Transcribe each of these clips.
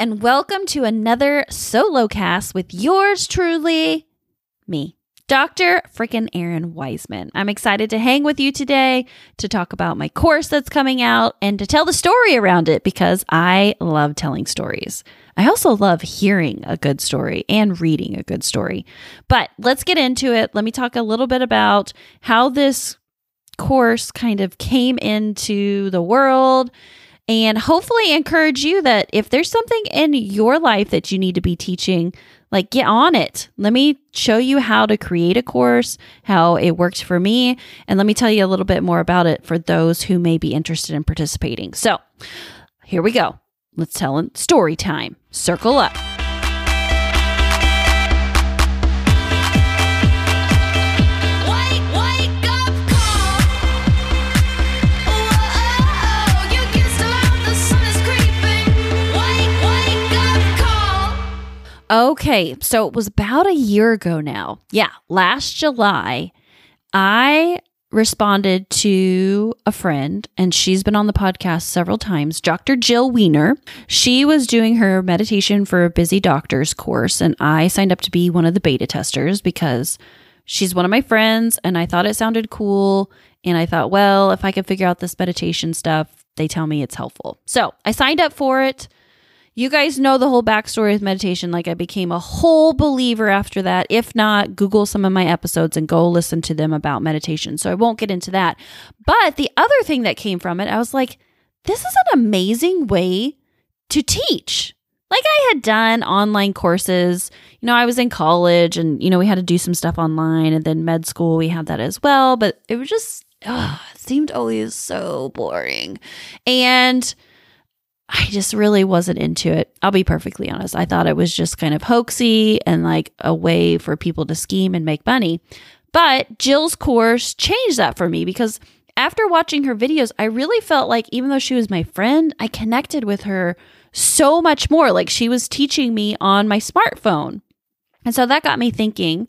and welcome to another solo cast with yours truly, me, Dr. Frickin' Errin Weisman. I'm excited to hang with you today to talk about my course that's coming out and to tell the story around it because I love telling stories. I also love hearing a good story and reading a good story. But let's get into it. Let me talk a little bit about how this course kind of came into the world and hopefully encourage you that if there's something in your life that you need to be teaching, like get on it. Let me show you how to create a course, how it worked for me, and let me tell you a little bit more about it for those who may be interested in participating. So, here we go. Let's tell story time. Circle up. Okay, so it was about a year ago now. Yeah, last July, I responded to a friend, and she's been on the podcast several times, Dr. Jill Wener. She was doing her meditation for a busy doctors course, and I signed up to be one of the beta testers because she's one of my friends, and I thought it sounded cool. And I thought, well, if I could figure out this meditation stuff, they tell me it's helpful. So I signed up for it. You guys know the whole backstory of meditation. Like, I became a whole believer after that. If not, Google some of my episodes and go listen to them about meditation. So I won't get into that. But the other thing that came from it, I was like, this is an amazing way to teach. Like, I had done online courses. You know, I was in college and, you know, we had to do some stuff online. And then med school, we had that as well. But it was just, ugh, it seemed always so boring. And, I just really wasn't into it. I'll be perfectly honest. I thought it was just kind of hoaxy and like a way for people to scheme and make money. But Jill's course changed that for me because after watching her videos, I really felt like even though she was my friend, I connected with her so much more. Like she was teaching me on my smartphone. And so that got me thinking.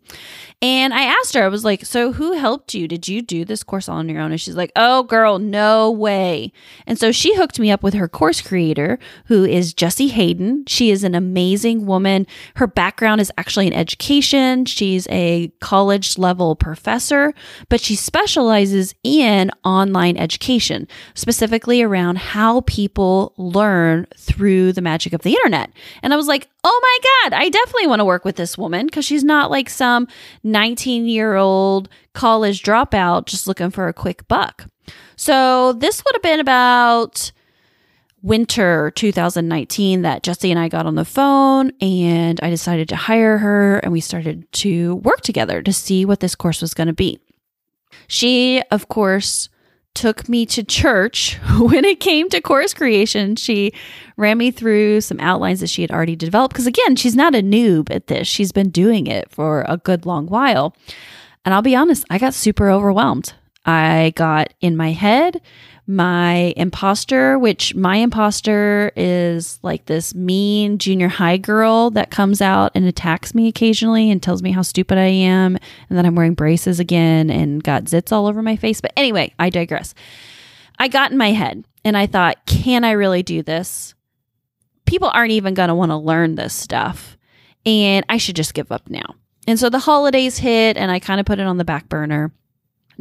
And I asked her, I was like, So who helped you? Did you do this course all on your own? And she's like, Oh, girl, no way. And so she hooked me up with her course creator, who is Jessie Hayden. She is an amazing woman. Her background is actually in education. She's a college level professor, but she specializes in online education, specifically around how people learn through the magic of the internet. And I was like, Oh my God, I definitely want to work with this woman because she's not like some 19 year old college dropout just looking for a quick buck. So this would have been about winter 2019 that Jessie and I got on the phone and I decided to hire her and we started to work together to see what this course was going to be. She, of course, took me to church when it came to course creation. She ran me through some outlines that she had already developed. Because again, she's not a noob at this, she's been doing it for a good long while. And I'll be honest, I got super overwhelmed. I got in my head my imposter, which my imposter is like this mean junior high girl that comes out and attacks me occasionally and tells me how stupid I am and that I'm wearing braces again and got zits all over my face. But anyway, I digress. I got in my head and I thought, can I really do this? People aren't even going to want to learn this stuff. And I should just give up now. And so the holidays hit and I kind of put it on the back burner.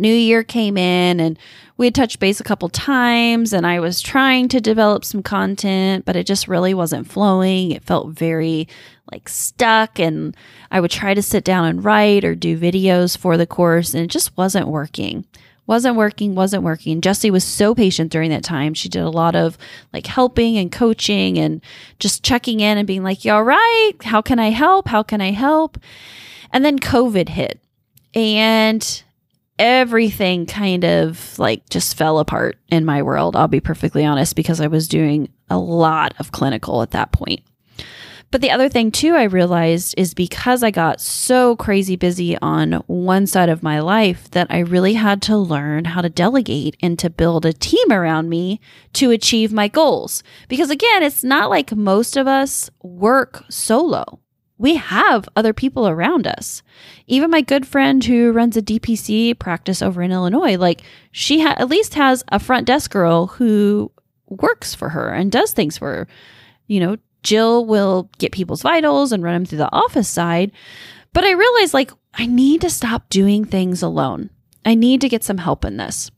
New Year came in and we had touched base a couple times and I was trying to develop some content, but it just really wasn't flowing. It felt very like stuck and I would try to sit down and write or do videos for the course and it just wasn't working. Wasn't working, wasn't working. Jessie was so patient during that time. She did a lot of like helping and coaching and just checking in and being like, You all right? How can I help? How can I help? And then COVID hit. And everything kind of like just fell apart in my world. I'll be perfectly honest because I was doing a lot of clinical at that point. But the other thing too I realized is because I got so crazy busy on one side of my life that I really had to learn how to delegate and to build a team around me to achieve my goals. Because again, it's not like most of us work solo we have other people around us. Even my good friend who runs a DPC practice over in Illinois, like she ha- at least has a front desk girl who works for her and does things for her. You know, Jill will get people's vitals and run them through the office side. But I realized like I need to stop doing things alone. I need to get some help in this.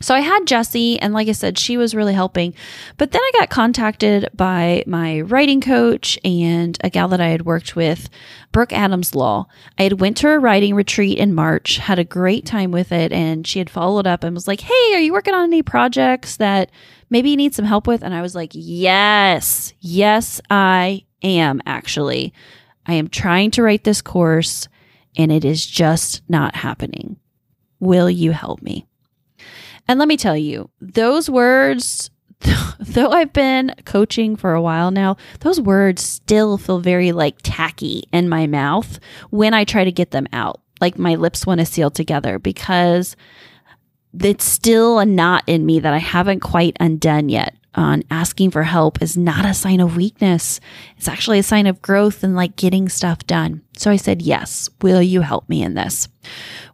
So I had Jessie, and like I said, she was really helping. But then I got contacted by my writing coach and a gal that I had worked with, Brooke Adams Law. I had went to a writing retreat in March, had a great time with it, and she had followed up and was like, "Hey, are you working on any projects that maybe you need some help with?" And I was like, "Yes, yes, I am actually. I am trying to write this course, and it is just not happening. Will you help me?" And let me tell you, those words, though I've been coaching for a while now, those words still feel very like tacky in my mouth when I try to get them out. Like my lips want to seal together because it's still a knot in me that I haven't quite undone yet. On asking for help is not a sign of weakness. It's actually a sign of growth and like getting stuff done. So I said, Yes, will you help me in this?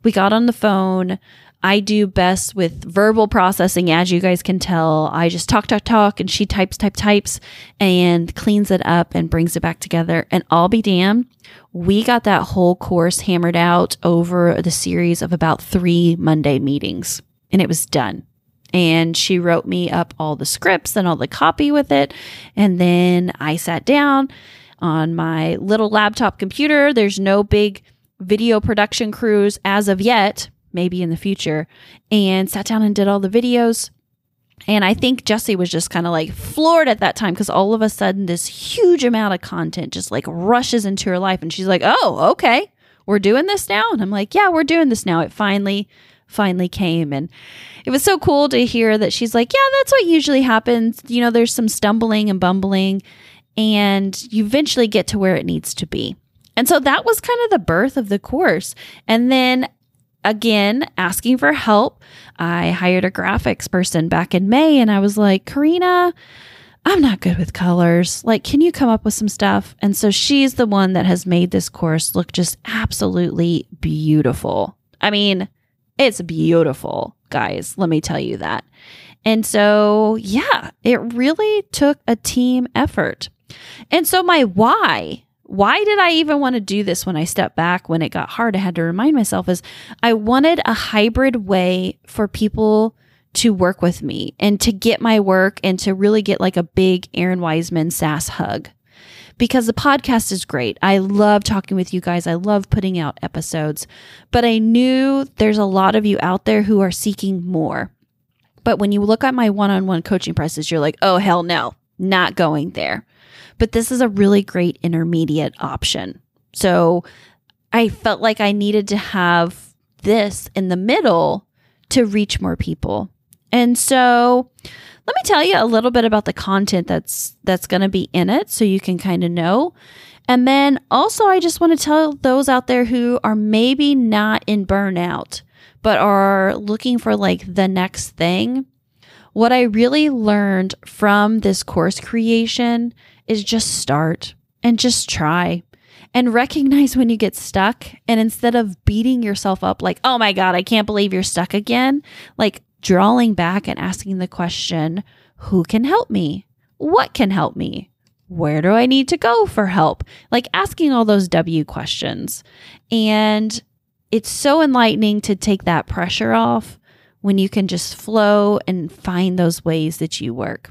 We got on the phone. I do best with verbal processing, as you guys can tell. I just talk, talk, talk, and she types, type, types, and cleans it up and brings it back together. And I'll be damned, we got that whole course hammered out over the series of about three Monday meetings, and it was done. And she wrote me up all the scripts and all the copy with it. And then I sat down on my little laptop computer. There's no big video production crews as of yet maybe in the future, and sat down and did all the videos. And I think Jesse was just kind of like floored at that time because all of a sudden this huge amount of content just like rushes into her life. And she's like, oh, okay, we're doing this now. And I'm like, yeah, we're doing this now. It finally, finally came. And it was so cool to hear that she's like, yeah, that's what usually happens. You know, there's some stumbling and bumbling, and you eventually get to where it needs to be. And so that was kind of the birth of the course. And then again asking for help. I hired a graphics person back in May and I was like, Karina, I'm not good with colors. Like, can you come up with some stuff? And so she's the one that has made this course look just absolutely beautiful. I mean, it's beautiful, guys. Let me tell you that. And so, yeah, it really took a team effort. And so, my why why did I even want to do this when I stepped back when it got hard? I had to remind myself is I wanted a hybrid way for people to work with me and to get my work and to really get like a big Errin Weisman SaaS hug. Because the podcast is great. I love talking with you guys. I love putting out episodes, but I knew there's a lot of you out there who are seeking more. But when you look at my one on one coaching prices, you're like, oh, hell no, not going there but this is a really great intermediate option. So I felt like I needed to have this in the middle to reach more people. And so let me tell you a little bit about the content that's that's going to be in it so you can kind of know. And then also I just want to tell those out there who are maybe not in burnout but are looking for like the next thing. What I really learned from this course creation is just start and just try and recognize when you get stuck. And instead of beating yourself up, like, oh my God, I can't believe you're stuck again, like drawing back and asking the question, who can help me? What can help me? Where do I need to go for help? Like asking all those W questions. And it's so enlightening to take that pressure off when you can just flow and find those ways that you work.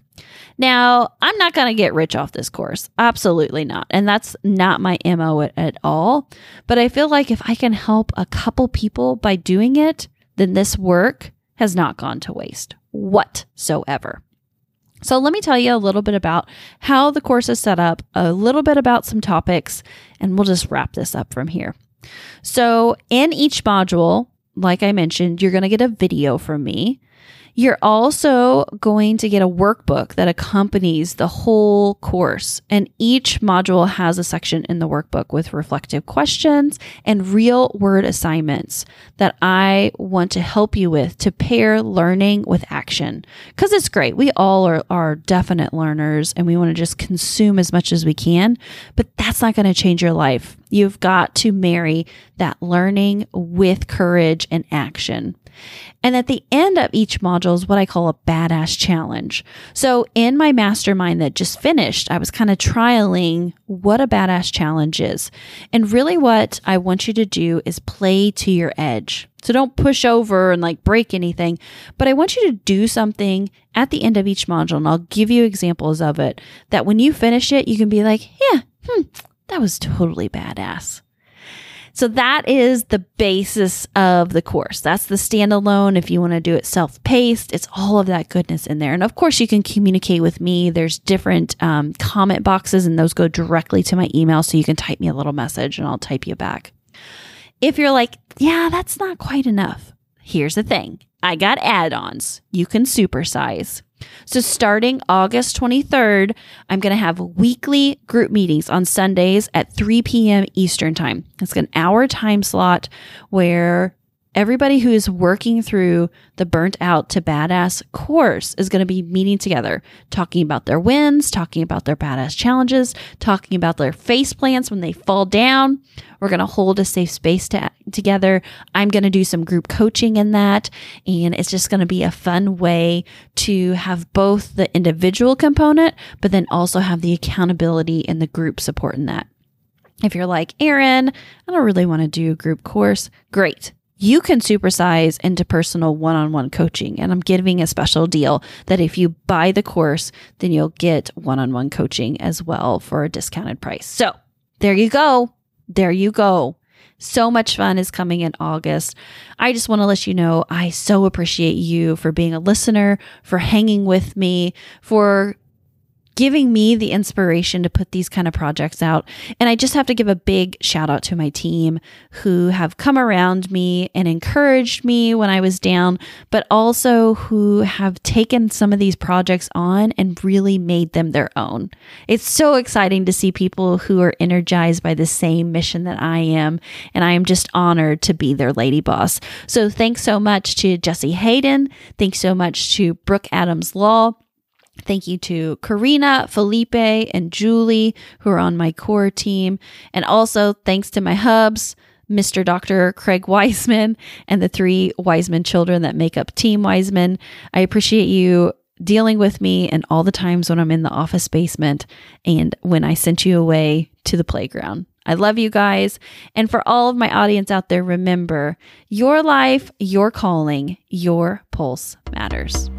Now, I'm not going to get rich off this course. Absolutely not. And that's not my MO at, at, all. But I feel like if I can help a couple people by doing it, then this work has not gone to waste whatsoever. So, let me tell you a little bit about how the course is set up, a little bit about some topics, and we'll just wrap this up from here. So, in each module, like I mentioned, you're going to get a video from me. You're also going to get a workbook that accompanies the whole course. And each module has a section in the workbook with reflective questions and real word assignments that I want to help you with to pair learning with action. Because it's great. We all are, are definite learners and we want to just consume as much as we can, but that's not going to change your life You've got to marry that learning with courage and action. And at the end of each module is what I call a badass challenge. So in my mastermind that just finished, I was kind of trialing what a badass challenge is. And really what I want you to do is play to your edge. So don't push over and like break anything, but I want you to do something at the end of each module. And I'll give you examples of it that when you finish it, you can be like, yeah, hmm, that was totally badass. So that is the basis of the course. That's the standalone. If you want to do it self paced, it's all of that goodness in there. And of course, you can communicate with me. There's different um, comment boxes, and those go directly to my email. So you can type me a little message and I'll type you back. If you're like, yeah, that's not quite enough, here's the thing I got add ons. You can supersize. So, starting August 23rd, I'm going to have weekly group meetings on Sundays at 3 p.m. Eastern Time. It's an hour time slot where everybody who is working through the burnt out to badass course is going to be meeting together, talking about their wins, talking about their badass challenges, talking about their face plants when they fall down. We're going to hold a safe space to, together. I'm going to do some group coaching in that. And it's just going to be a fun way to have both the individual component, but then also have the accountability and the group support in that. If you're like, Errin, I don't really want to do a group course, great you can supersize into personal one on one coaching. And I'm giving a special deal that if you buy the course, then you'll get one on one coaching as well for a discounted price. So there you go. There you go. So much fun is coming in August. I just want to let you know I so appreciate you for being a listener, for hanging with me, for giving me the inspiration to put these kind of projects out. And I just have to give a big shout out to my team who have come around me and encouraged me when I was down, but also who have taken some of these projects on and really made them their own. It's so exciting to see people who are energized by the same mission that I am. And I am just honored to be their lady boss. So thanks so much to Jesse Hayden. Thanks so much to Brooke Adams Law. Thank you to Karina, Felipe, and Julie, who are on my core team. And also thanks to my hubs, Mr. Dr. Craig Weisman, and the three Weisman children that make up Team Weisman. I appreciate you dealing with me and all the times when I'm in the office basement and when I sent you away to the playground. I love you guys. And for all of my audience out there, remember your life, your calling, your pulse matters.